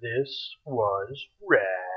This was rad.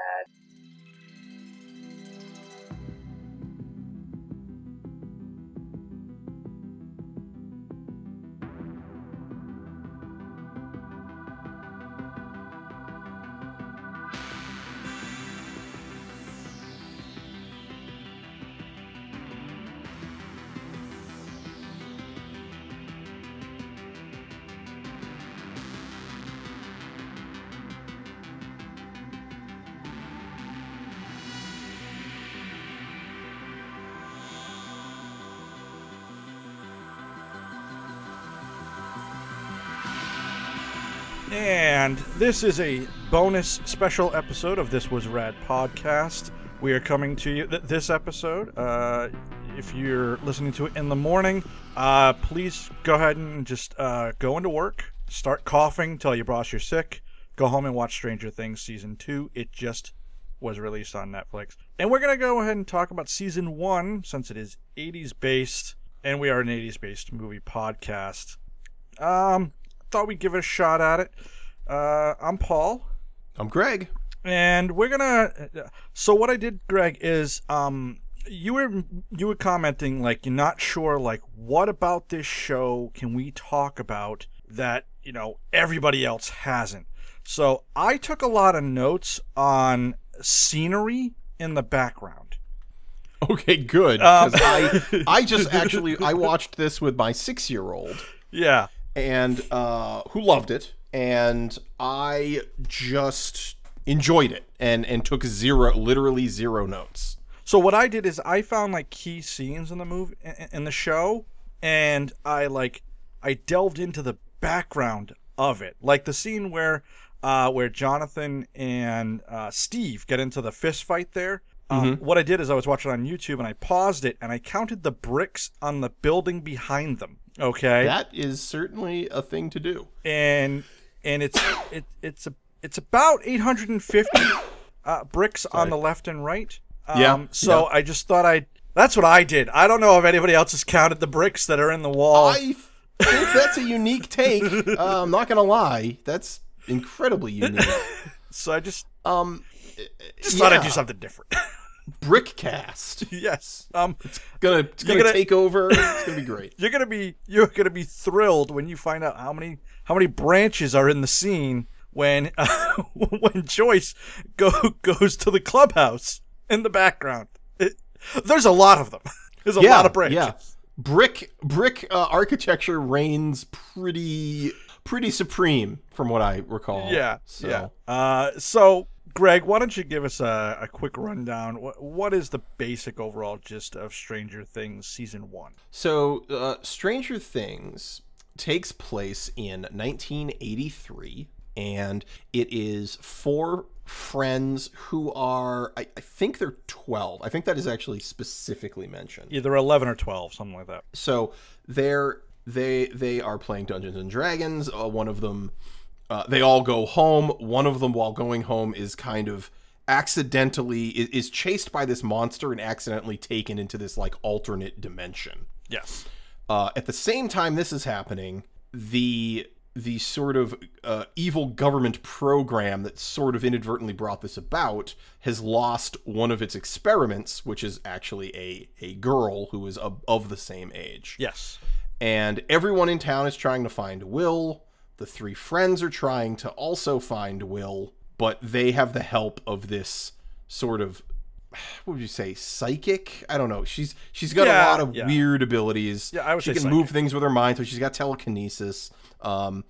And this is a bonus special episode of This Was Rad podcast. We are coming to you th- this episode. Uh, if you're listening to it in the morning, uh, please go ahead and just uh, go into work, start coughing, tell your boss you're sick, go home and watch Stranger Things season two. It just was released on Netflix. And we're going to go ahead and talk about season one since it is 80s based, and we are an 80s based movie podcast. Um, thought we'd give it a shot at it. Uh, I'm Paul, I'm Greg. and we're gonna. So what I did, Greg, is um, you were you were commenting like you're not sure like what about this show can we talk about that you know everybody else hasn't. So I took a lot of notes on scenery in the background. Okay, good. Um, I I just actually I watched this with my six year old Yeah. and uh, who loved it, and I just enjoyed it and and took zero, literally zero notes. So what I did is I found like key scenes in the movie in- in the show, and I like I delved into the background of it, like the scene where uh, where Jonathan and uh, Steve get into the fist fight there. Um, What I did is I was watching on YouTube and I paused it and I counted the bricks on the building behind them. Okay, That is certainly a thing to do. and and it's it, it's a it's about 850 uh, bricks on the left and right. Um, Yeah, So I just thought I'd. That's what I did. I don't know if anybody else has counted the bricks that are in the wall. I think that's a unique take. Uh, I'm not gonna lie, that's incredibly unique. so I just Um, just thought I'd do something different. Brickcast yes. Um. gonna it's gonna, gonna- take over. It's gonna be great. You're gonna be you're gonna be thrilled when you find out how many how many branches are in the scene when uh, when Joyce go goes to the clubhouse in the background. It, there's a lot of them. There's a lot of branches. Yeah. Brick brick uh, architecture reigns pretty pretty supreme from what I recall. Yeah, So yeah. Uh, so, Greg, why don't you give us a, a quick rundown? What, what is the basic overall gist of Stranger Things season one? so uh, Stranger Things takes place in 1983 and it is four friends who are I, I think they're 12. I think that is actually specifically mentioned. Either eleven or twelve, something like that. so they're they they are playing Dungeons and Dragons. Uh, one of them, uh, they all go home. One of them, while going home, is kind of accidentally is, is chased by this monster and accidentally taken into this like alternate dimension. Yes. Uh, at the same time this is happening, the the sort of uh, evil government program that sort of inadvertently brought this about has lost one of its experiments, which is actually a a girl who is of, of the same age Yes. and everyone in town is trying to find Will. The three friends are trying to also find Will, but they have the help of this sort of what would you say psychic? I don't know. She's she's got Yeah, a lot of yeah. weird abilities. Yeah, I would she can move things with her mind so she's got telekinesis um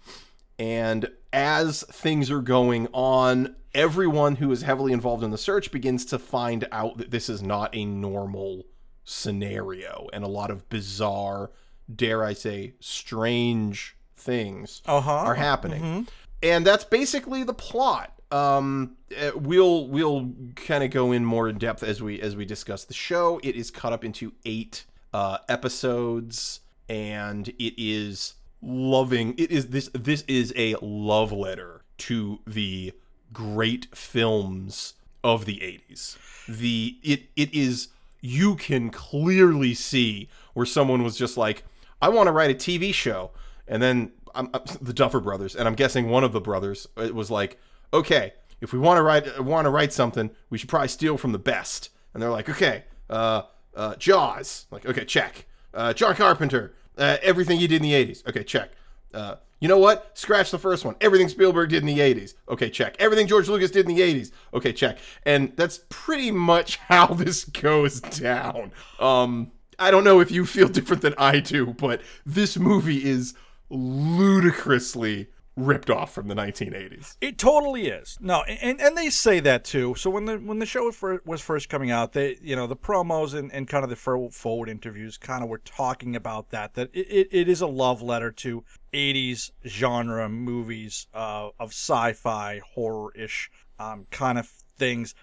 and as things are going on everyone who is heavily involved in the search begins to find out that this is not a normal scenario and a lot of bizarre dare i say strange things Uh huh. are happening. And that's basically the plot. Um uh, we'll we'll kind of go in more in depth as we as we discuss the show. It is cut up into eight uh episodes and it is loving it is this this is a love letter to the great films of the 80s the it it is you can clearly see where someone was just like i want to write a tv show and then I'm, I'm- the Duffer Brothers and i'm guessing one of the brothers it was like okay, if we want to write want to write something, we should probably steal from the best. And they're like, okay, uh, uh, Jaws. Like, okay, check. Uh, John Carpenter. Uh, everything he did in the '80s. Okay, check. Uh, you know what? Scratch the first one. Everything Spielberg did in the 80s. Okay, check. Everything George Lucas did in the 80s. Okay, check. And that's pretty much how this goes down. Um, I don't know if you feel different than I do, but this movie is ludicrously ripped off from the 1980s. It totally is. No, and and they say that too. So when the when the show was first coming out, they you know the promos and, and kind of the forward interviews kind of were talking about that that it, it, is a love letter to 80s genre movies uh, of sci-fi horror-ish um, kind of things.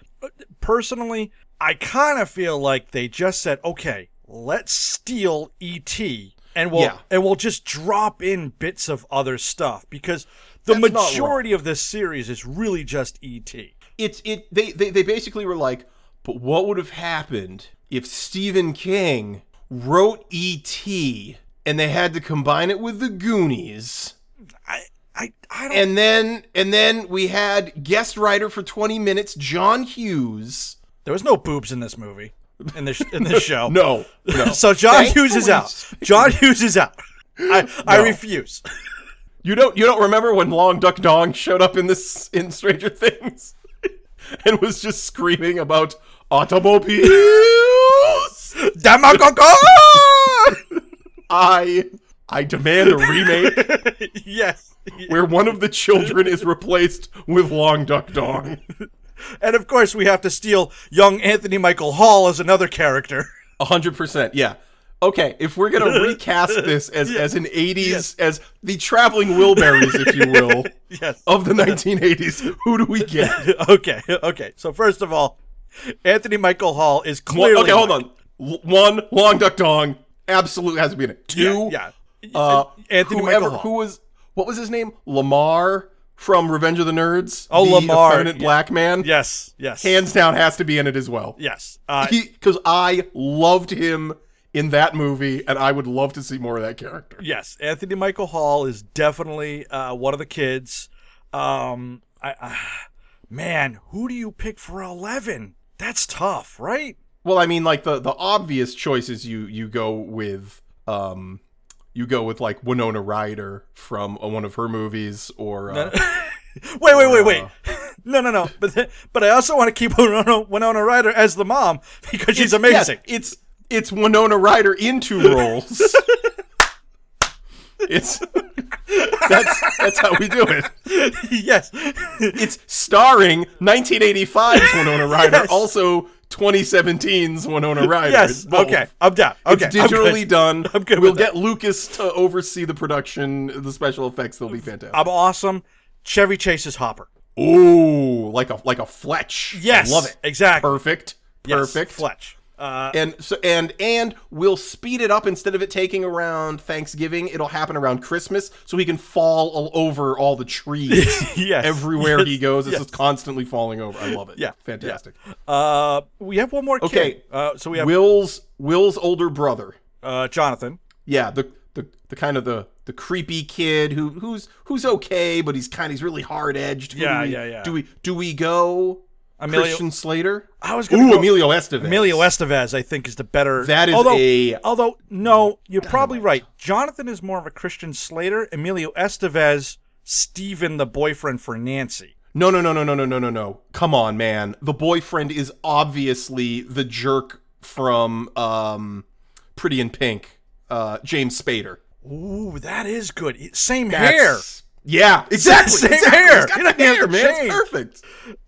Personally, I kind of feel like they just said, okay, let's steal ET and we'll Yeah. and we'll just drop in bits of other stuff because the That's majority of this series is really just ET. It's it they, they they basically were like, but what would have happened if Stephen King wrote E.T. and they had to combine it with the Goonies? I I I don't And then and then we had guest writer for 20 minutes, John Hughes. There was no boobs in this movie. In this in this show. No, no. So John Hughes is Thankfully, out. John Hughes is out. I I No. refuse. You don't you don't remember when Long Duck Dong showed up in this in Stranger Things and was just screaming about automobiles? Demagogo! I I demand a remake yes. where one of the children is replaced with Long Duck Dong. And of course we have to steal young Anthony Michael Hall as another character. A hundred percent, yeah. Okay, if we're gonna recast this as as an '80s, as the Traveling Wilburys, if you will, Yes. of the 1980s, who do we get? okay. Okay. So first of all, Anthony Michael Hall is clearly okay, hold on. One, Long Duck Dong, absolutely has to be in it. Two, Yeah. yeah. uh, Anthony whoever, Michael Hall. who was what was his name? Lamar from Revenge of the Nerds. Oh, the Lamar, effeminate yeah. black man. Yes. Yes. hands down has to be in it as well. Yes. Uh, Because I loved him in that movie, and I would love to see more of that character. Yes, Anthony Michael Hall is definitely uh, one of the kids. Um, I, I, man, who do you pick for eleven? That's tough, right? Well, I mean, like the the obvious choices you you go with, um, you go with like Winona Ryder from uh, one of her movies, or uh, Wait, wait, wait, wait. No, no, no. But but I also want to keep Winona, Winona Ryder as the mom because she's amazing. it's it's Winona Ryder in two roles. it's that's that's how we do it. yes. It's starring 1985's Winona Ryder, Yes. also 2017's Winona Ryder. yes. Okay. I'm down. Okay. It's I'm digitally done. I'm good We'll with that. get Lucas to oversee the production, the special effects. They'll be fantastic. I'm awesome. Chevy chases Hopper. Ooh, like a like a Fletch. Yes. I love it. Exactly. Perfect. Yes, Perfect. Fletch. Uh, And so and and we'll speed it up instead of it taking around Thanksgiving. It'll happen around Christmas, so he can fall all over all the trees Yes. everywhere he goes. It's Yes. just constantly falling over. I love it. Yeah. fantastic. uh, we have one more. Okay. Kid. Uh, so we have Will's Will's older brother. uh, Jonathan. Yeah, the the the kind of the the creepy kid who who's who's okay, but he's kind of he's really hard edged. Yeah, yeah, yeah. Do we do we go Emilio- Christian Slater? I was gonna Ooh, go- Emilio Estevez. Emilio Estevez, I think, is the better. That is although, a- Although, no, you're probably right. Jonathan is more of a Christian Slater. Emilio Estevez, Steven, the boyfriend for Nancy. No, no, no, no, no, no, no, no, no. Come on, man. The boyfriend is obviously the jerk from um, Pretty in Pink, uh, James Spader. Ooh, that is good. Same That's- hair. Yeah, exactly. Same hair. He's got He the doesn't hair, man. It's perfect.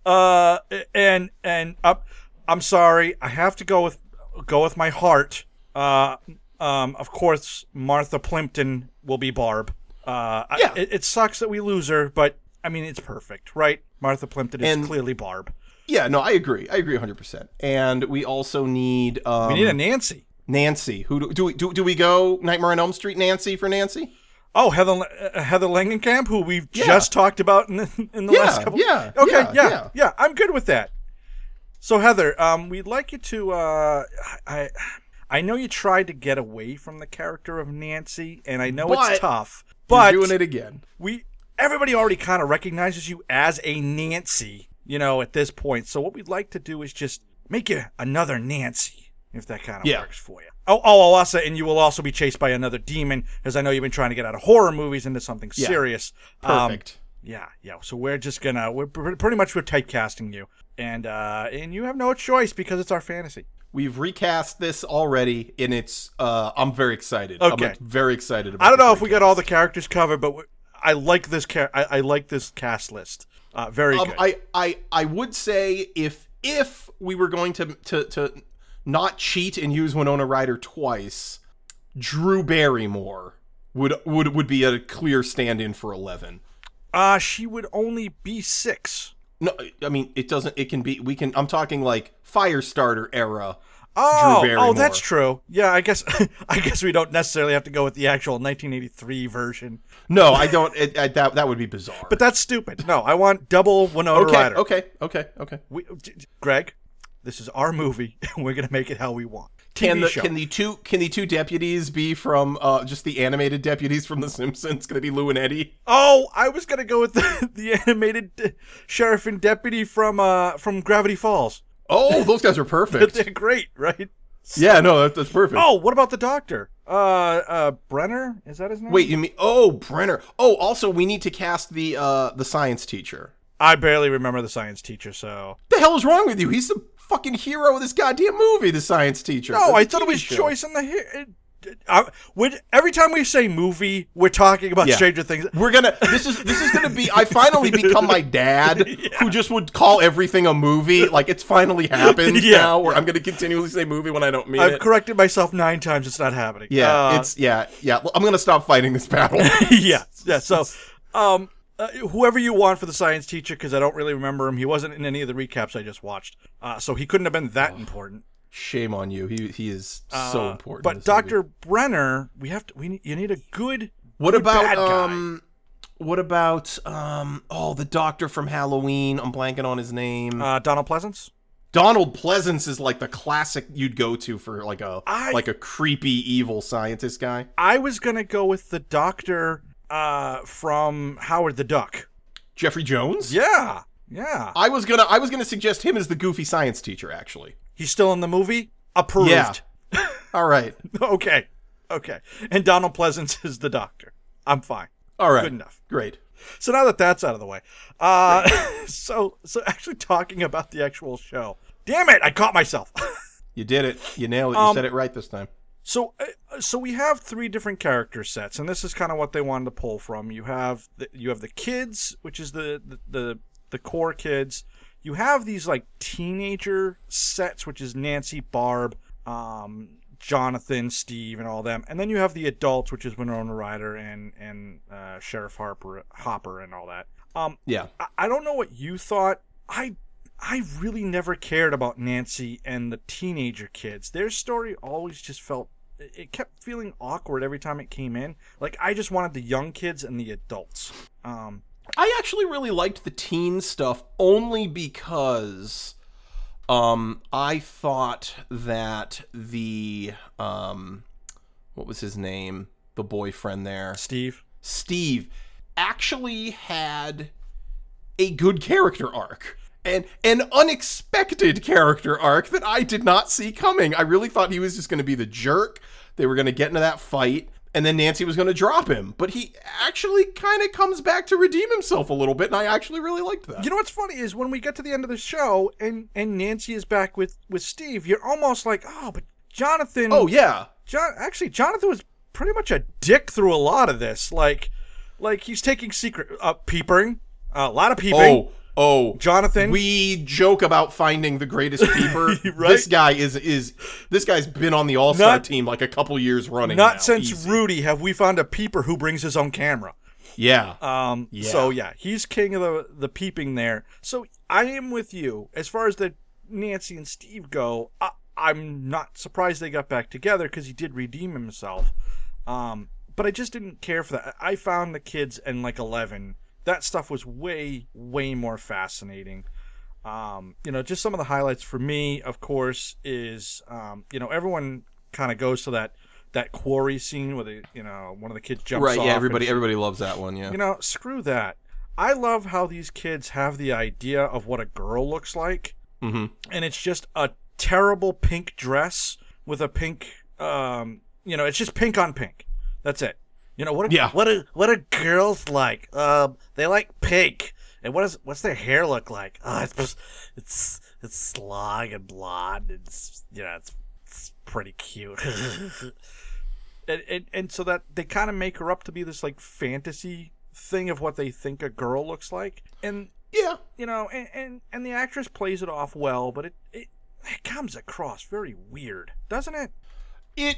Uh, and and up. I'm sorry. I have to go with go with my heart. Uh, um, of course, Martha Plimpton will be Barb. Uh, I- Yeah. it, it sucks that we lose her, but I mean, it's perfect, right? Martha Plimpton is And- clearly Barb. Yeah, no, I agree. I agree 100%. And we also need um, We need a Nancy. Nancy. Who do, do we do, do we go Nightmare on Elm Street Nancy for Nancy? Oh, Heather uh, Heather Langenkamp, who we've Yeah. just talked about in the, in the Yeah, last couple. yeah, Okay. yeah, Yeah, yeah. yeah. I'm good with that. So Heather, um, we'd like you to. Uh, I I know you tried to get away from the character of Nancy, and I know But it's tough. But doing it again. we everybody already kind of recognizes you as a Nancy, you know, at this point. So what we'd like to do is just make you another Nancy, if that kind of Yeah. works for you. Oh, oh, also, and you will also be chased by another demon, because I know you've been trying to get out of horror movies into something Yeah. serious. Um, Perfect. yeah, yeah. So we're just gonna we're pr- pretty much we're typecasting you, and uh, and you have no choice because it's our fantasy. We've recast this already, and it's. Uh, I'm very excited. I'm Okay. very excited. about I don't know if we got all the characters covered, but I like this car- I, I like this cast list. Uh, very Um, good. I, I, I would say if if we were going to to to not cheat and use Winona Ryder twice, Drew Barrymore would would would be a clear stand-in for Eleven. uh, she would only be six. No, I mean it doesn't. It can be. We can. I'm talking like Firestarter era. Oh, oh, that's true. Yeah, I guess I guess we don't necessarily have to go with the actual 1983 version, No, I don't. It, I, that that would be bizarre. but that's stupid. No, I want double Winona okay, Ryder. okay, okay, okay. We, d- Greg, this is our movie. and We're gonna make it how we want. Can the show. can the two can the two deputies be from uh just the animated deputies from The Simpsons? Going to be Lou and Eddie? Oh, I was gonna go with the, the animated uh, sheriff and deputy from uh from Gravity Falls. Oh, those guys are perfect. They're great, right? yeah, no, that, that's perfect. Oh, what about the doctor? Uh, uh, Brenner is that his name? Wait, you mean oh Brenner? Oh, also we need to cast the uh the science teacher. I barely remember the science teacher, so The hell is wrong with you? He's the fucking hero of this goddamn movie, the science teacher. no, I thought it was show. Joyce in the. I, would every time we say movie, we're talking about Yeah. Stranger Things. We're gonna. This is this is gonna be. I finally become my dad, who just would call everything a movie. Like it's finally happened Yeah. now. Where I'm gonna continually say movie when I don't mean I've it. corrected myself nine times. It's not happening. yeah, Uh, it's yeah, yeah. I'm gonna stop fighting this battle. yeah, yeah. So, um, uh, whoever you want for the science teacher, because I don't really remember him. He wasn't in any of the recaps I just watched, uh, so he couldn't have been that important. Shame on you. He he is so Uh, important. But. Doctor Brenner, we have to. We need, you need a good. What good about bad guy. um? What about um? Oh, the doctor from Halloween. I'm blanking on his name. uh, Donald Pleasence? Donald Pleasence is like the classic you'd go to for like a I- like a creepy evil scientist guy. I was gonna go with the doctor uh, from Howard the Duck. Jeffrey Jones. Yeah, yeah. I was gonna I was gonna suggest him as the goofy science teacher. Actually. He's still in the movie. Approved. Yeah. All right. okay, okay. And Donald Pleasence is the doctor. I'm fine. All right. Good enough. Great. So now that that's out of the way, uh, so so actually talking about the actual show. Damn it! I caught myself. You did it. You nailed it. You Um, said it right this time. So, uh, so we have three different character sets, and this is kind of what they wanted to pull from. You have the, you have the kids, which is the, the the the core kids. You have these like teenager sets, which is Nancy, Barb, um, Jonathan, Steve, and all them, and then you have the adults, which is Winona Ryder and and uh, Sheriff Harper, Hopper, and all that. Um, Yeah. I, I don't know what you thought. I I really never cared about Nancy and the teenager kids. Their story always just felt it kept feeling awkward every time it came in. Like I just wanted the young kids and the adults. Um I actually really liked the teen stuff only because um I thought that the um what was his name? The boyfriend there. Steve. Steve actually had a good character arc. And an unexpected character arc that I did not see coming. I really thought he was just going to be the jerk. They were going to get into that fight, and then Nancy was going to drop him. But he actually kind of comes back to redeem himself a little bit, and I actually really liked that. You know what's funny is when we get to the end of the show and and Nancy is back with with Steve, you're almost like, "Oh, but Jonathan oh, yeah. John actually Jonathan was pretty much a dick through a lot of this. Like like he's taking secret uh peeping, a lot of peeping. Oh, oh. Jonathan We joke about finding the greatest peeper. Right? This guy is is this guy's been on the All Star Not- team like a couple years running. Not now. since Easy. Rudy have we found a peeper who brings his own camera. Yeah. Um, Yeah. So yeah, he's king of the the peeping there. So I am with you as far as the Nancy and Steve go. I, I'm not surprised they got back together because he did redeem himself. Um, but I just didn't care for that. I found the kids in like 11. That stuff was way way more fascinating. Um, you know, just some of the highlights for me, of course, is um, you know everyone kind of goes to that that quarry scene where the you know one of the kids jumps off. right. Yeah. Everybody everybody loves that one. Yeah. You know, screw that. I love how these kids have the idea of what a girl looks like, mm-hmm. and it's just a terrible pink dress with a pink, um, you know, it's just pink on pink. That's it. You know what? A, Yeah. What do what do girls like? Um, they like pink. And what is what's their hair look like? Oh, it's it's it's long and blonde. It's you know it's, it's pretty cute. and, and and so that they kind of make her up to be this like fantasy thing of what they think a girl looks like. And Yeah. you know, and, and, and the actress plays it off well, but it, it it comes across very weird, doesn't it? It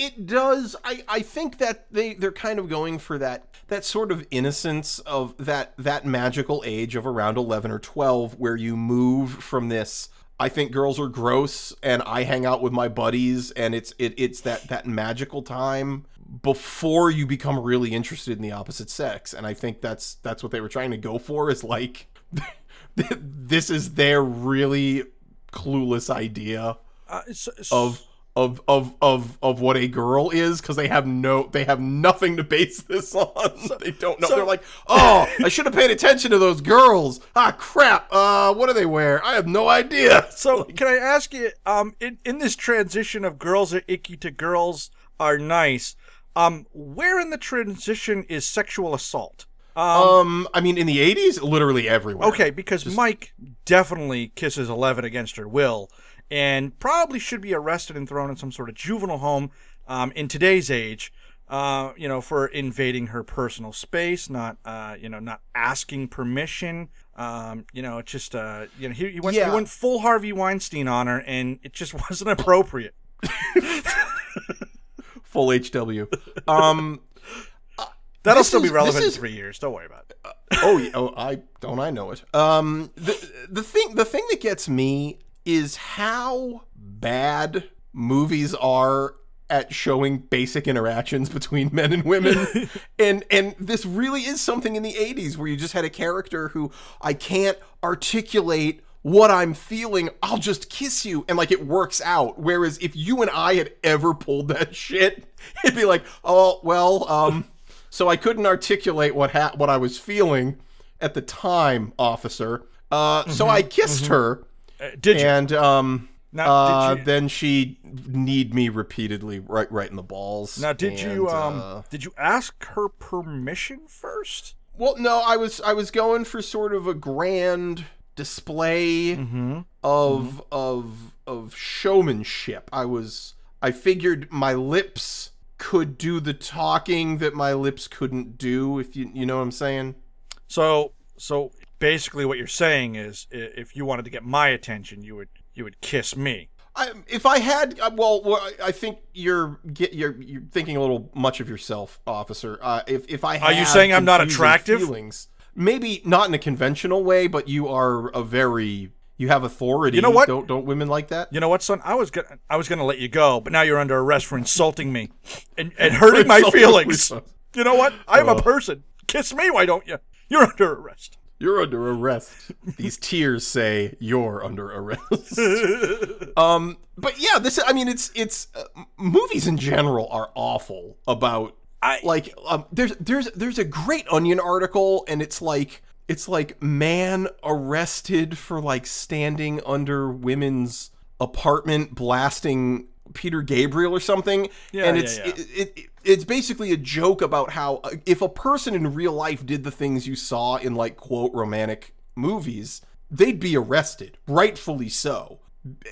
it does. I, I think that they they're kind of going for that that sort of innocence of that that magical age of around eleven or twelve, where you move from this. I think girls are gross, and I hang out with my buddies, and it's it, it's that that magical time before you become really interested in the opposite sex, and I think that's that's what they were trying to go for. Is like this is their really clueless idea Uh, it's- of of of of of what a girl is because they have no they have nothing to base this on. they don't know. so- They're like, oh, I should have paid attention to those girls. Ah, crap. Uh, what do they wear? I have no idea. So can I ask you, um, in in this transition of girls are icky to girls are nice, um, where in the transition is sexual assault? Um, I mean, in the '80s, literally everywhere. Okay, because Mike definitely kisses Eleven against her will, and probably should be arrested and thrown in some sort of juvenile home. Um, in today's age, uh, you know, for invading her personal space, not, uh, you know, not asking permission. Um, you know, it's just, uh, you know, he, he went, he went full Harvey Weinstein on her, and it just wasn't appropriate. full HW. Um, That'll This still be relevant is- in three years. Don't worry about it. oh, yeah, oh, I don't I know it. Um, the the thing the thing that gets me is how bad movies are at showing basic interactions between men and women. and and this really is something in the 80s where you just had a character who I can't articulate what I'm feeling, I'll just kiss you and like it works out. Whereas if you and I had ever pulled that shit, it'd be like, "Oh, well, um so I couldn't articulate what ha- what I was feeling at the time, officer. Uh, so I kissed her, Uh, did you? and um, Now, uh, did you- then she kneed me repeatedly, right, right in the balls. now, did you, um, uh, did you ask her permission first? well, no, I was I was going for sort of a grand display Mm-hmm. of of of showmanship. I was I figured my lips could do the talking that my lips couldn't do. If you you know what I'm saying. So, so basically, what you're saying is, if you wanted to get my attention, you would you would kiss me. I, if I had, uh, well, I- think you're get you're you're thinking a little much of yourself, officer. Uh, if if I Are you saying I'm not attractive? Feelings, maybe not in a conventional way, but you are a very you have authority. You know what? Don't don't women like that? You know what, son? I was gonna I was gonna let you go, but now you're under arrest for insulting me and, and hurting my feelings. You know what? I'm a person. Kiss me, why don't you? You're under arrest. You're under arrest. These tears say you're under arrest. um, but yeah, this. I mean, it's it's uh, movies in general are awful about. I- like um, there's there's there's a great Onion article, and it's like it's like man arrested for like standing under women's apartment blasting Peter Gabriel or something. Yeah, and yeah, it's yeah. It, it, it- it's basically a joke about how uh, if a person in real life did the things you saw in like quote romantic movies, they'd be arrested, rightfully so.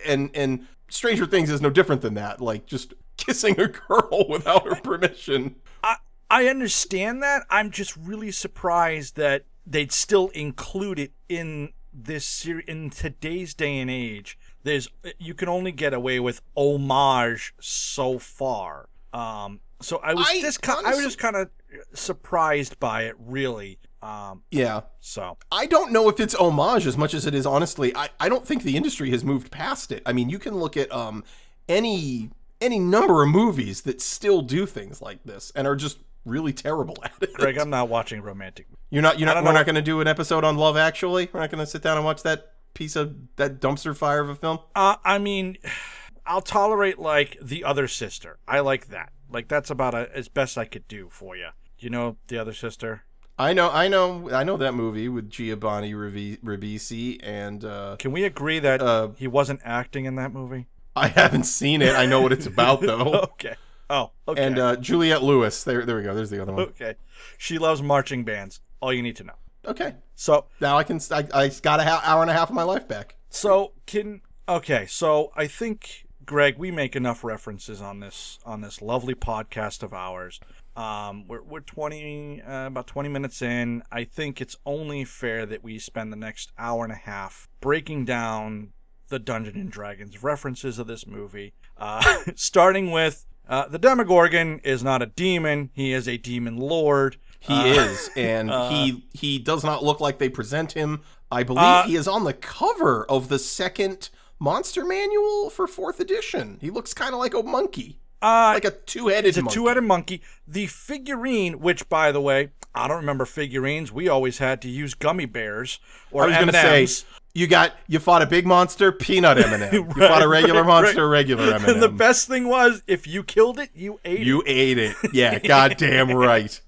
And and Stranger Things is no different than that, like just kissing a girl without her permission. I I understand that. I'm just really surprised that they'd still include it in this series in today's day and age. There's you can only get away with homage so far. Um, so I was I just ki- I was just kind of surprised by it, really. Um, Yeah. so I don't know if it's homage as much as it is honestly. I, I don't think the industry has moved past it. I mean, you can look at um any any number of movies that still do things like this and are just really terrible at it. Greg, I'm not watching romantic. You're not. You're I not. don't We're know not going to do an episode on Love Actually. We're not going to sit down and watch that piece of that dumpster fire of a film. Uh, I mean, I'll tolerate like the other sister. I like that. Like that's about a, as best I could do for you. Do you know the other sister? I know, I know, I know that movie with Giovanni Ribisi, and uh, Can we agree that Uh, he wasn't acting in that movie? I haven't seen it. I know what it's about though. Okay. Oh, okay. And uh, Juliette Lewis. There, there we go. There's the other one. okay. She loves marching bands. All you need to know. Okay, So, now I can. I, I got a ha- hour and a half of my life back. so can okay. So I think Greg, we make enough references on this on this lovely podcast of ours. Um, we're we're twenty uh, about twenty minutes in. I think it's only fair that we spend the next hour and a half breaking down the Dungeon and Dragons references of this movie. Uh, starting with uh, the Demogorgon is not a demon; he is a demon lord. He Uh, is, and he he does not look like they present him. I believe Uh, he is on the cover of the second monster manual for fourth edition. He looks kind of like a monkey, Uh, like a two-headed. It's a monkey. two-headed monkey. The figurine, which by the way, I don't remember figurines. We always had to use gummy bears or I was M&Ms. gonna say you got you fought a big monster, peanut M&M. You fought a regular right, monster, regular M&M. and the best thing was if you killed it, you ate it. you ate it. Yeah, goddamn right.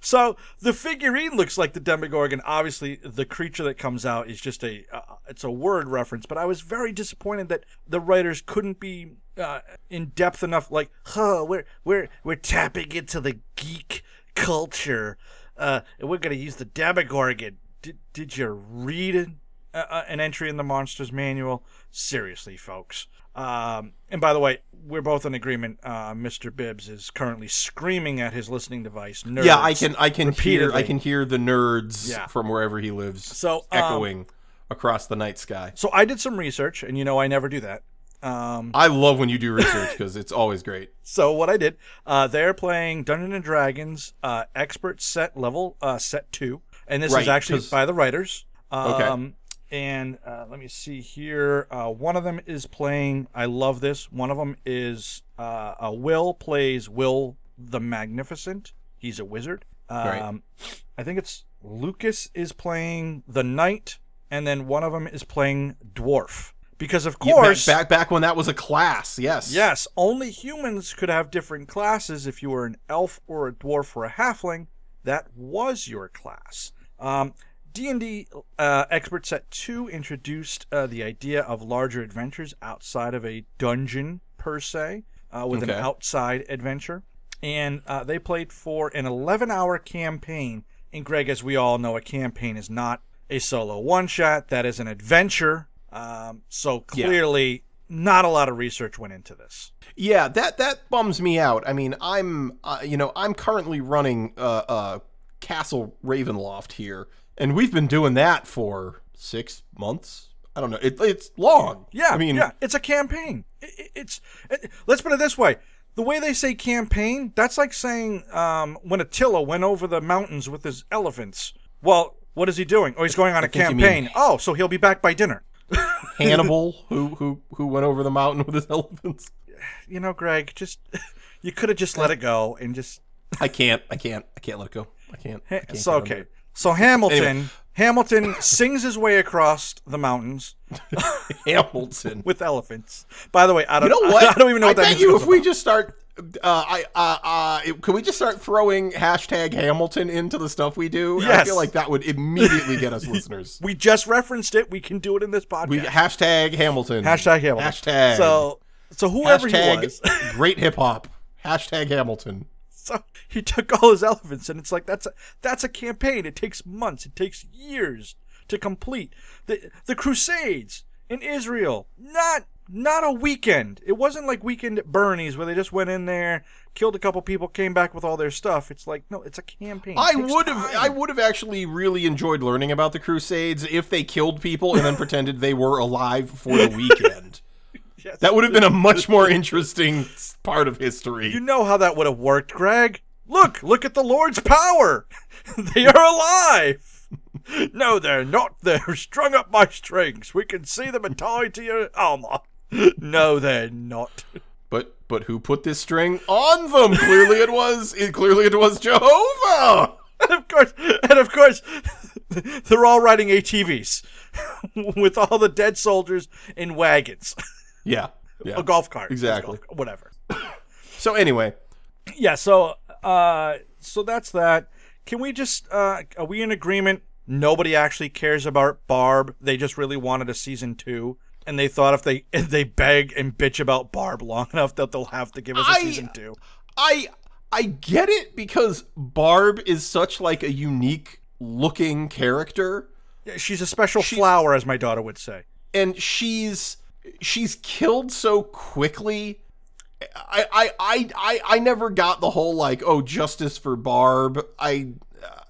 So the figurine looks like the Demogorgon. Obviously, the creature that comes out is just a uh, it's a word reference. But I was very disappointed that the writers couldn't be uh, in depth enough. Like, huh, we're we're we're tapping into the geek culture, uh, and we're gonna use the Demogorgon. Did did you read uh, uh, an entry in the Monsters Manual? Seriously, folks. Um, and by the way, we're both in agreement. Uh, Mr. Bibbs is currently screaming at his listening device. Nerds. Yeah, I can I can hear I can hear the nerds Yeah. from wherever he lives So, um, echoing across the night sky. So I did some research, and you know I never do that. Um, I love when you do research because it's always great. so what I did, uh, they're playing Dungeons and Dragons uh, Expert Set Level uh, Set Two, and this is actually by the writers. Um, Okay. And uh, let me see here. Uh, one of them is playing. I love this. One of them is uh, Will plays Will the Magnificent. He's a wizard. Um, Right. I think it's Lucas is playing the Knight, and then one of them is playing Dwarf. Because of Yeah, course, back back when that was a class. Yes. Yes, only humans could have different classes. If you were an elf or a dwarf or a halfling, that was your class. Um, D&D uh, Expert Set 2 introduced uh, the idea of larger adventures outside of a dungeon, per se, uh, with Okay. an outside adventure. And uh, they played for an 11-hour campaign. And Greg, as we all know, a campaign is not a solo one-shot. That is an adventure. Um, so Yeah. clearly, not a lot of research went into this. Yeah, that that bums me out. I mean, I'm uh, you know I'm currently running uh, uh, Castle Ravenloft here, and we've been doing that for six months. I don't know. It, it's long. Yeah, I mean, yeah, it's a campaign. It, it- it's it, let's put it this way: the way they say campaign, that's like saying um, when Attila went over the mountains with his elephants. Well, what is he doing? Oh, he's going on a campaign. mean- Oh, so he'll be back by dinner. Hannibal, who who who went over the mountain with his elephants. You know, Greg, just you could have just let it go and just. I can't. I can't. I can't let it go. I can't. I can't under okay. So Hamilton, Anyway. Hamilton sings his way across the mountains Hamilton. with elephants. By the way, I don't You know what? I, don't even know what I that bet means. you if we just start, uh, I uh, uh, can we just start throwing hashtag Hamilton into the stuff we do? I feel like that would immediately get us listeners. we just referenced it. We can do it in this podcast. We hashtag Hamilton. Hashtag Hamilton. Hashtag. So so whoever he was, great hip hop. Hashtag Hamilton. so he took all his elephants, and it's like that's a that's a campaign. It takes months. It takes years to complete. The the Crusades in Israel, not not a weekend. It wasn't like weekend at Bernie's where they just went in there, killed a couple people, came back with all their stuff. It's like no, it's a campaign. It I would have. I would have actually really enjoyed learning about the Crusades if they killed people and then pretended they were alive for the weekend. Yes. That would have been a much more interesting part of history. You know how that would have worked, Greg. Look, look at the Lord's power. they are alive. No, they're not. They're strung up by strings. We can see them and tied to your armor. No, they're not. But but who put this string on them? Clearly it was it, clearly it was Jehovah. And of course, and of course, they're all riding ATVs with all the dead soldiers in wagons, Yeah. Yeah. a golf cart, Exactly. whatever. So anyway, yeah. So, uh, so that's that. Can we just uh, are we in agreement? Nobody actually cares about Barb. They just really wanted a season two, and they thought if they if they beg and bitch about Barb long enough that they'll have to give us a season two. I I get it because Barb is such like a unique looking character Yeah, She's a special She's- flower, as my daughter would say. and she's she's killed so quickly. I I I I, I never got the whole like oh justice for Barb. I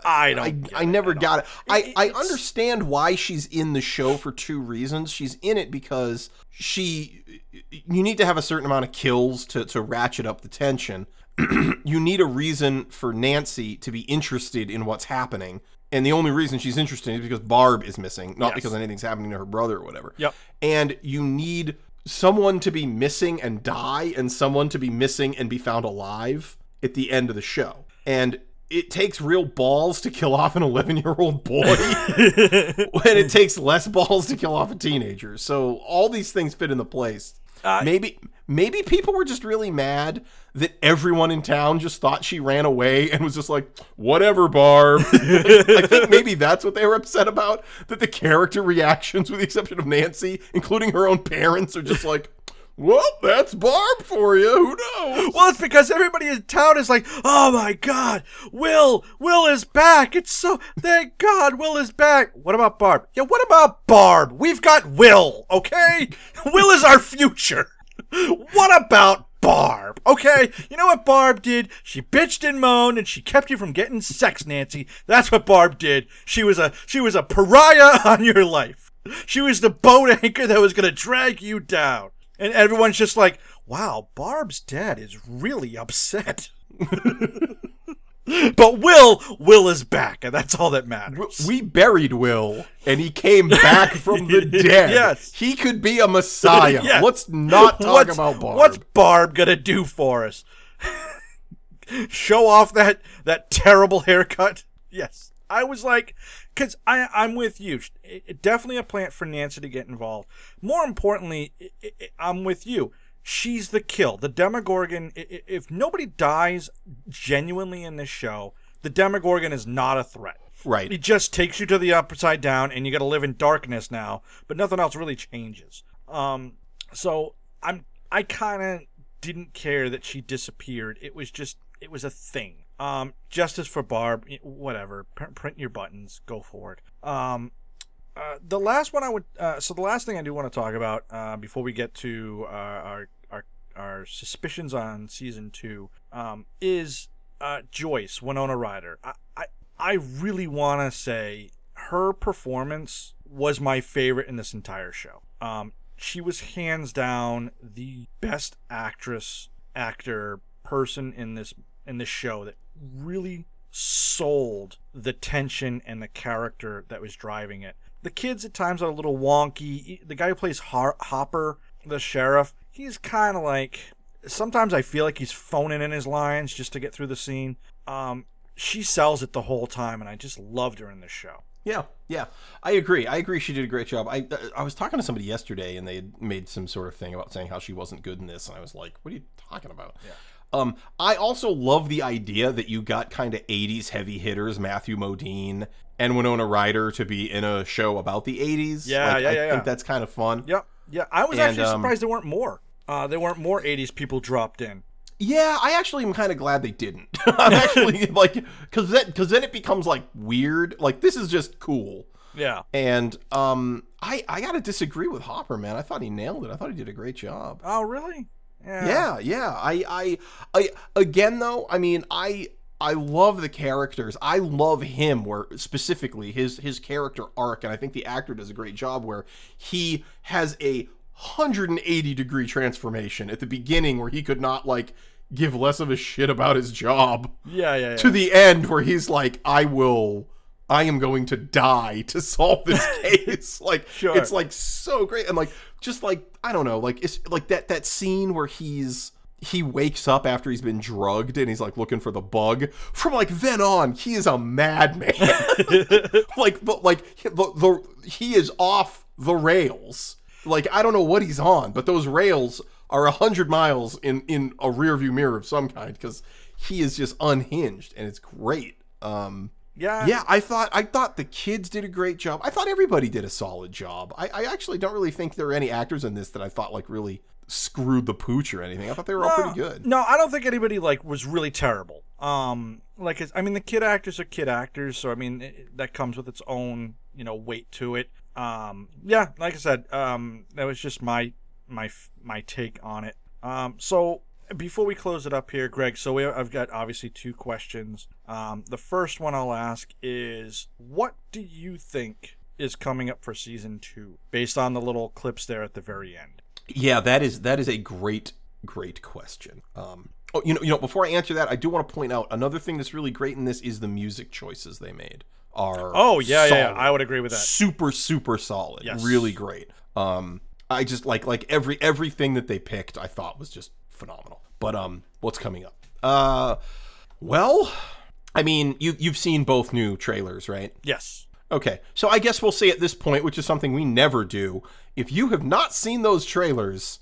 I don't. I, I never got it. I, It- I understand why she's in the show for two reasons. She's in it because she you need to have a certain amount of kills to, to ratchet up the tension. you need a reason for Nancy to be interested in what's happening. And the only reason she's interested is because Barb is missing, not Yes. because anything's happening to her brother or whatever. Yep. And you need someone to be missing and die and someone to be missing and be found alive at the end of the show. And it takes real balls to kill off an 11 year old boy when it takes less balls to kill off a teenager. So all these things fit into place. Uh, maybe maybe people were just really mad that everyone in town just thought she ran away and was just like, whatever, Barb. I think maybe that's what they were upset about. That the character reactions, with the exception of Nancy, including her own parents, are just like, well, that's Barb for you. Who knows? Well, it's because everybody in town is like, "Oh my God, Will! Will is back! It's so thank God, Will is back." What about Barb? Yeah, what about Barb? We've got Will. Okay, Will is our future. What about Barb? Okay, you know what Barb did? She bitched and moaned, and she kept you from getting sex, Nancy. That's what Barb did. She was a she was a pariah on your life. She was the boat anchor that was gonna drag you down. And everyone's just like, wow, Barb's dad is really upset. but Will, Will is back, and that's all that matters. We buried Will, and he came back from the dead. Yes. He could be a messiah. Yes. Let's not talk what's, about Barb. What's Barb gonna do for us? Show off that that terrible haircut? Yes. I was like, because I I'm with you. It- it- definitely a plant for Nancy to get involved. More importantly, I'm with you. She's the kill. The Demogorgon. If nobody dies genuinely in this show, the Demogorgon is not a threat. Right. It just takes you to the upside down, and you got to live in darkness now. But nothing else really changes. Um, so I'm I kind of didn't care that she disappeared. It was just it was a thing. Um, justice for Barb, whatever. P- print your buttons, go for it. Um, uh, the last one I would. Uh, so the last thing I do want to talk about uh, before we get to uh, our our our suspicions on season two um, is uh, Joyce Winona Ryder. I I, I really want to say her performance was my favorite in this entire show. Um, she was hands down the best actress, actor, person in this in this show that really sold the tension and the character that was driving it. The kids at times are a little wonky. The guy who plays Hopper, the sheriff, he's kind of like. Sometimes I feel like he's phoning in his lines just to get through the scene. Um, she sells it the whole time, and I just loved her in this show. Yeah, yeah, I agree. I agree. She did a great job. I I was talking to somebody yesterday, and they had made some sort of thing about saying how she wasn't good in this, and I was like, "What are you talking about?" Yeah. Um, I also love the idea that you got kind of '80s heavy hitters, Matthew Modine and Winona Ryder, to be in a show about the '80s. Yeah, Like, yeah, I yeah, think yeah. that's kind of fun. Yep. Yeah, I was And, actually um, surprised there weren't more. Uh, there weren't more '80s people dropped in. Yeah, I actually am kind of glad they didn't. I'm actually like, because then because then it becomes like weird. Like this is just cool. Yeah. And um, I I gotta disagree with Hopper, man. I thought he nailed it. I thought he did a great job. Oh, really? Yeah, yeah. I I I again though. I mean, I I love the characters. I love him where specifically his his character arc, and I think the actor does a great job where he has a 180 degree transformation at the beginning where he could not like give less of a shit about his job Yeah, yeah, yeah. to the end where he's like, I will, I am going to die to solve this case. like, Sure. it's like so great. And like, just like, I don't know, like, it's like that, that scene where he's, he wakes up after he's been drugged and he's like looking for the bug. From like then on, he is a madman. like, but like the, the he is off the rails. Like I don't know what he's on, but those rails are a hundred miles in in a rear view mirror of some kind because he is just unhinged, and it's great. Um, Yeah. yeah, I thought I thought the kids did a great job. I thought everybody did a solid job. I, I actually don't really think there are any actors in this that I thought like really screwed the pooch or anything. I thought they were all pretty good. No, I don't think anybody like was really terrible. Um, like I mean, the kid actors are kid actors, so I mean it, that comes with its own you know weight to it. Um, yeah, like I said, um, that was just my my my take on it. Um, so before we close it up here, Greg, so we, I've got obviously two questions. Um, the first one I'll ask is, what do you think is coming up for season two, based on the little clips there at the very end? Yeah, that is that is a great great question. Um, oh, you know, you know, before I answer that, I do want to point out another thing that's really great in this is the music choices they made are Oh yeah, yeah, yeah. I would agree with that. super super solid Yes. really great um i just like like every everything that they picked i thought was just phenomenal but um what's coming up uh well i mean you you've seen both new trailers right Yes. okay so i guess we'll say at this point which is something we never do if you have not seen those trailers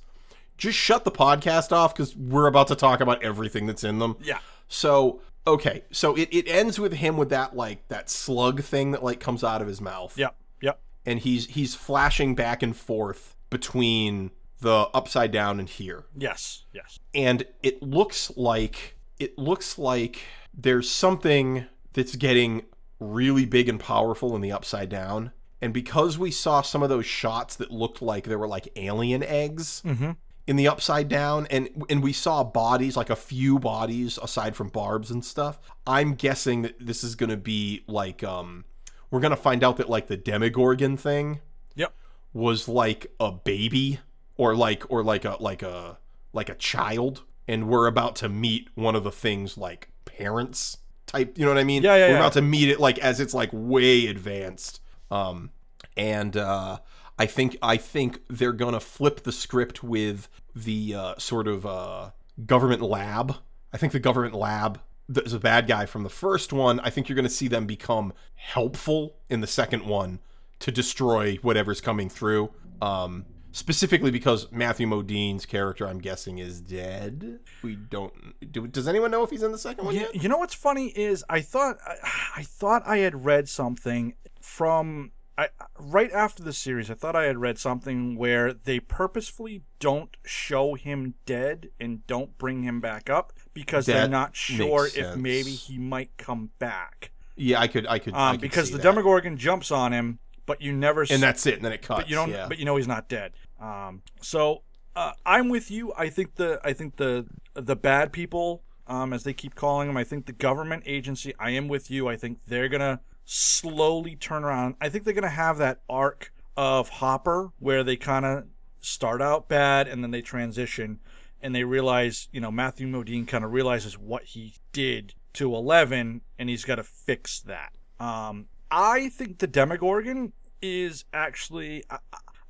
just shut the podcast off because we're about to talk about everything that's in them Yeah. so okay so it, it ends with him with that like that slug thing that like comes out of his mouth Yep. Yep. and he's he's flashing back and forth between the upside down and here Yes. Yes. and it looks like it looks like there's something that's getting really big and powerful in the upside down and because we saw some of those shots that looked like there were like alien eggs Mm-hmm. in the upside down and and we saw bodies like a few bodies aside from Barb's and stuff i'm guessing that this is going to be like um we're going to find out that like the demogorgon thing Yep. was like a baby or like or like a like a like a child and we're about to meet one of the things like parents type you know what i mean? Yeah, yeah, we're yeah. about to meet it like as it's like way advanced. Um and uh i think i think they're gonna flip the script with the uh sort of uh government lab. I think the government lab there's a bad guy from the first one. I think you're gonna see them become helpful in the second one to destroy whatever's coming through. Um specifically because Matthew Modine's character, I'm guessing, is dead. We don't. Do, does anyone know if he's in the second one You, yet? you know what's funny is I thought I, I thought I had read something from I right after the series. I thought I had read something where they purposefully don't show him dead and don't bring him back up because they're not sure if maybe he might come back. Yeah, I could. I could. I Um, could because the that. Demogorgon jumps on him, but you never and that's it. And then it cuts. but you don't Yeah. but you know he's not dead um so uh, i'm with you i think the i think the the bad people um as they keep calling them i think the government agency i am with you i think they're gonna slowly turn around i think they're gonna have that arc of hopper where they kind of start out bad and then they transition and they realize you know matthew modine kind of realizes what he did to 11 and he's got to fix that um i think the demogorgon is actually I,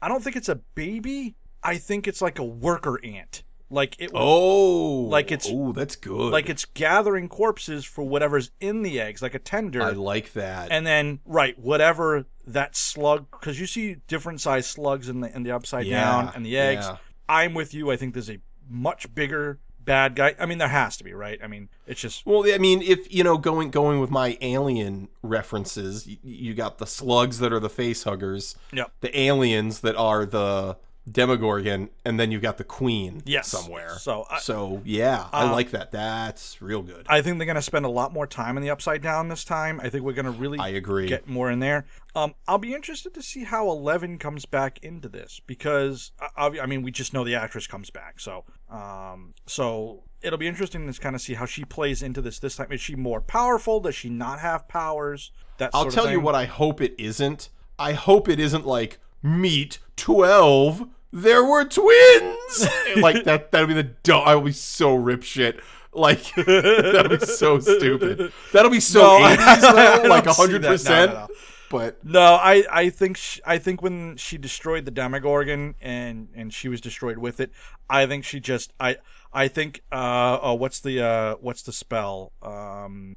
I- don't think it's a baby i think it's like a worker ant like it Oh, Like it's- oh, that's good. like it's gathering corpses for whatever's in the eggs like a tender I like that. and then right whatever that slug because you see different size slugs in the in the upside Yeah, down and the eggs yeah. i'm with you i think there's a much bigger bad guy i mean there has to be right i mean it's just Well, I mean, if you know, going going with my alien references, you, you got the slugs that are the face huggers, Yep. the aliens that are the Demogorgon, and then you've got the Queen Yes. somewhere. So, I- so yeah, I Um, like that. That's real good. I think they're going to spend a lot more time in the upside down this time. I think we're going to really I agree. get more in there. Um, I'll be interested to see how Eleven comes back into this because uh, obvi- I mean we just know the actress comes back, so um, so it'll be interesting to kind of see how she plays into this this time. Is she more powerful? Does she not have powers? That I'll tell you what I hope it isn't. I hope it isn't like meet twelve. There were twins. like that. That'll be the. du- I will be so rip shit. Like that'll be so stupid. That'll be so No, 80s I though, like don't hundred that. No, percent. no. But No, I, I think sh I think when she destroyed the Demogorgon and and she was destroyed with it, I think she just I I think uh oh what's the uh what's the spell um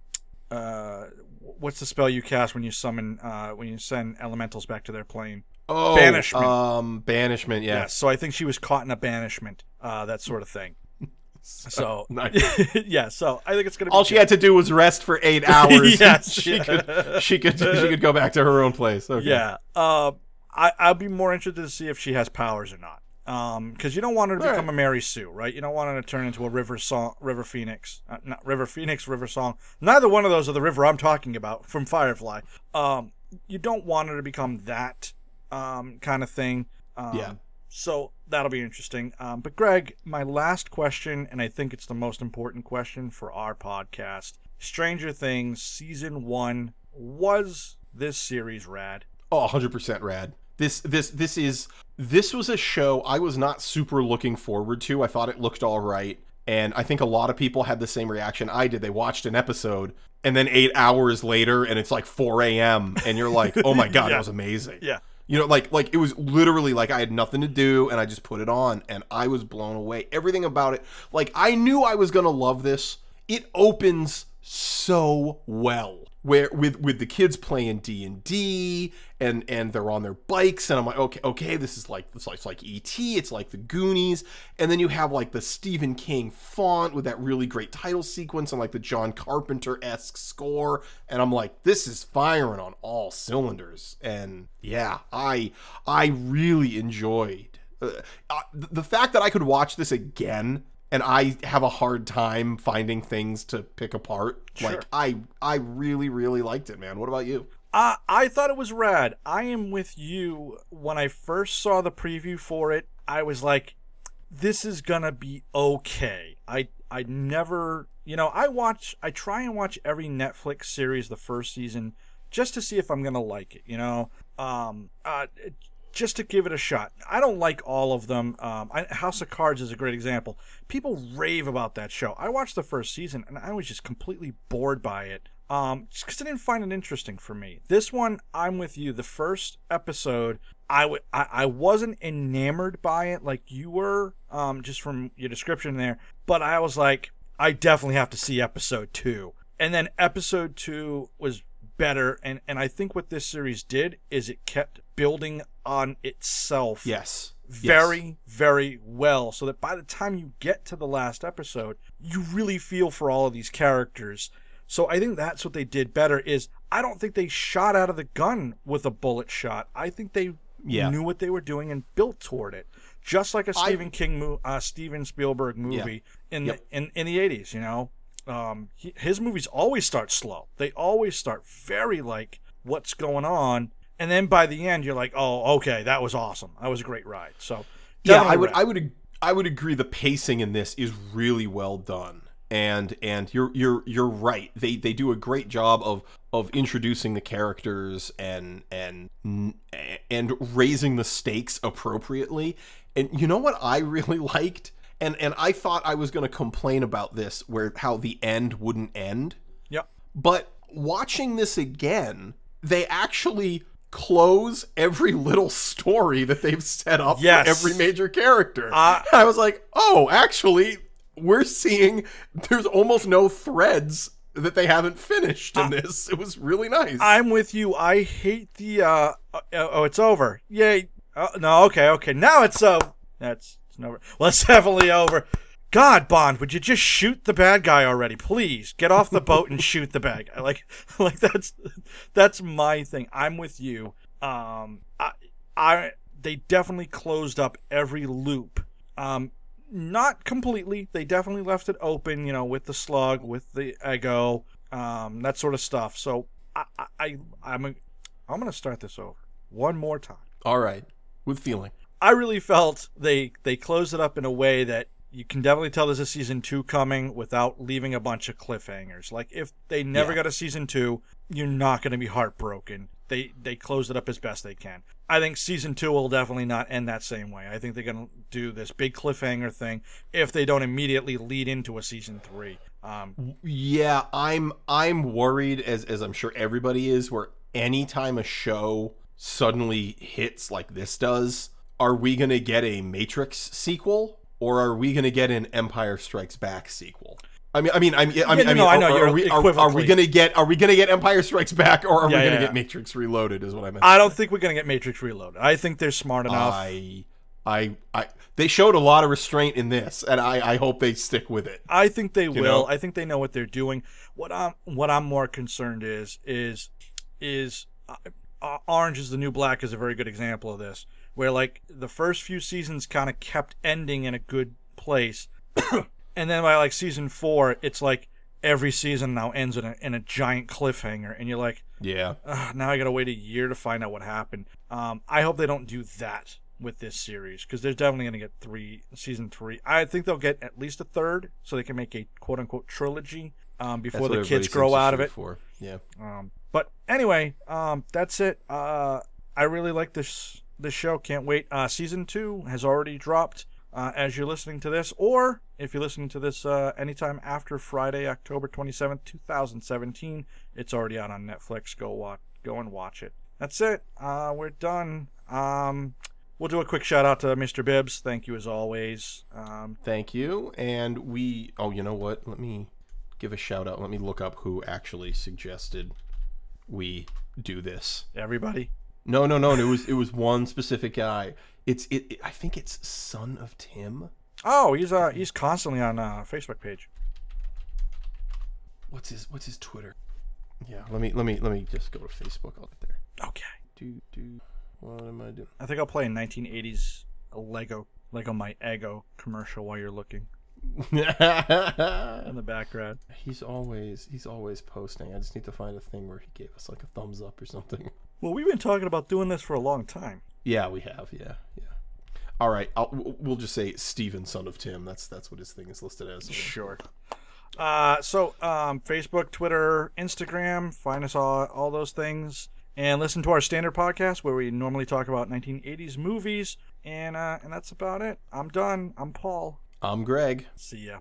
uh what's the spell you cast when you summon uh when you send elementals back to their plane? Oh, Banishment. Um, banishment. Yes. Yes. So I think she was caught in a banishment, uh that sort of thing. So Nice. yeah, so I think it's gonna. Be All she good. had to do was rest for eight hours. Yes, she yeah. could she could she could go back to her own place. Okay. Yeah. Uh, I I'd be more interested to see if she has powers or not. Um, because you don't want her to All become right. a Mary Sue, right? You don't want her to turn into a River Song, River Phoenix, uh, not River Phoenix, River Song. Neither one of those are the river I'm talking about from Firefly. Um, you don't want her to become that um kind of thing. Um, Yeah. So that'll be interesting. Um, but Greg, my last question, and I think it's the most important question for our podcast: Stranger Things season one was this series rad? Oh, 100% rad. This this this is this was a show I was not super looking forward to. I thought it looked all right, and I think a lot of people had the same reaction I did. They watched an episode and then 8 hours later and it's like 4 a.m. and you're like, "Oh my god, Yeah. that was amazing." Yeah. You know, like like it was literally like I had nothing to do and I just put it on and I was blown away. Everything about it, like I knew I was gonna love this. It opens so well. Where with with the kids playing D and D and and they're on their bikes and I'm like okay okay this is like it's like, it's like ET it's like the Goonies. And then you have like the Stephen King font with that really great title sequence and like the John Carpenter esque score. And I'm like this is firing on all cylinders. And yeah I I really enjoyed uh, uh, the fact that I could watch this again and I have a hard time finding things to pick apart. Sure. Like I I really really liked it, man. What about you? Uh, I thought it was rad. I am with you. When I first saw the preview for it, I was like, "This is gonna be okay." I I never, you know, I watch, I try and watch every Netflix series the first season just to see if I'm gonna like it. You know, um, uh, just to give it a shot. I don't like all of them. Um, I, House of Cards is a great example. People rave about that show. I watched the first season and I was just completely bored by it. Um, just because I didn't find it interesting for me. This one, I'm with you. The first episode, I w- I, I wasn't enamored by it like you were, um, just from your description there. But I was like, I definitely have to see episode two. And then episode two was better. And, and I think what this series did is it kept building on itself Yes. very, very well. So that by the time you get to the last episode, you really feel for all of these characters. So I think that's what they did better is I don't think they shot out of the gun with a bullet shot. I think they Yeah. knew what they were doing and built toward it. Just like a Stephen King mo- uh, Steven Spielberg movie in Yep. the in, in the 80s, you know. Um, he, his movies always start slow. They always start very like what's going on and then by the end you're like, "Oh, okay, that was awesome. That was a great ride." So Yeah, I would. I would I would agree the pacing in this is really well done. And and you're you're you're right. They they do a great job of of introducing the characters and and and raising the stakes appropriately. And you know what I really liked? And and I thought I was going to complain about this where how the end wouldn't end. Yep. But watching this again, they actually close every little story that they've set up Yes. for every major character. Uh, I was like, oh, actually, we're seeing there's almost no threads that they haven't finished in this. It was really nice. I'm with you. I hate the uh oh, oh it's over. Yay. Oh, no, okay, okay. Now it's uh that's it's over. Well, it's definitely over. God, Bond, would you just shoot the bad guy already? Please get off the boat and shoot the bad guy. Like, like that's that's my thing. I'm with you. Um, I, I they definitely closed up every loop. Um, not completely. They definitely left it open. You know, with the slug, with the Eggo, um, that sort of stuff. So I, I, I'm, a, I'm gonna start this over one more time. All right, with feeling. I really felt they they closed it up in a way that you can definitely tell there's a season two coming without leaving a bunch of cliffhangers. Like if they never Yeah. got a season two, you're not going to be heartbroken. They they closed it up as best they can. I think season two will definitely not end that same way. I think they're going to do this big cliffhanger thing if they don't immediately lead into a season three. Um, Yeah, I'm I'm worried as as I'm sure everybody is where anytime a show suddenly hits like this does, are we going to get a Matrix sequel or are we going to get an Empire Strikes Back sequel? I mean, I mean, I mean, I mean, no, I mean, no, are, know, are we are, are we going to get are we going to get Empire Strikes Back or are Yeah, we going to yeah, get. Matrix Reloaded? Is what I meant. I don't think we're going to get Matrix Reloaded. I think they're smart enough. I I, I, they showed a lot of restraint in this, and I, I hope they stick with it. I think they will. know? I think they know what they're doing. What I'm what I'm more concerned is is is uh, uh, Orange is the New Black is a very good example of this, where like the first few seasons kind of kept ending in a good place, and then by like season four, it's like every season now ends in a in a giant cliffhanger, and you're like, Yeah, now I gotta wait a year to find out what happened. Um, I hope they don't do that with this series because they're definitely gonna get three season three. I think they'll get at least a third, so they can make a quote unquote trilogy um, before the kids grow out of it. For yeah, Um, but anyway, um, that's it. Uh, I really like this this show. Can't wait. Uh, season two has already dropped uh, as you're listening to this, or if you're listening to this uh, anytime after Friday, October 27th, 2017, it's already out on Netflix. Go watch. Go and watch it. That's it. Uh, we're done. Um, we'll do a quick shout out to Mr. Bibbs. Thank you as always. Um, thank you. And we, oh, you know what? Let me give a shout out. Let me look up who actually suggested we do this. everybody. No, no, no. It was it was one specific guy. It's it. it I think it's son of Tim. Oh, he's uh he's constantly on uh Facebook page. What's his What's his Twitter? Yeah, let me let me let me just go to Facebook. I'll get there. Okay. Do do. What am I doing? I think I'll play a 1980s Leggo Leggo My Eggo commercial while you're looking in the background. he's always he's always posting. I just need to find a thing where he gave us like a thumbs up or something. Well, we've been talking about doing this for a long time. Yeah, we have. Yeah, yeah. All right, I'll, we'll just say Steven, son of Tim. That's that's what his thing is listed as. Sure. Uh, so um, Facebook, Twitter, Instagram, find us all all those things, and listen to our standard podcast where we normally talk about 1980s movies, and uh, and that's about it. I'm done. I'm Paul. I'm Greg. See ya.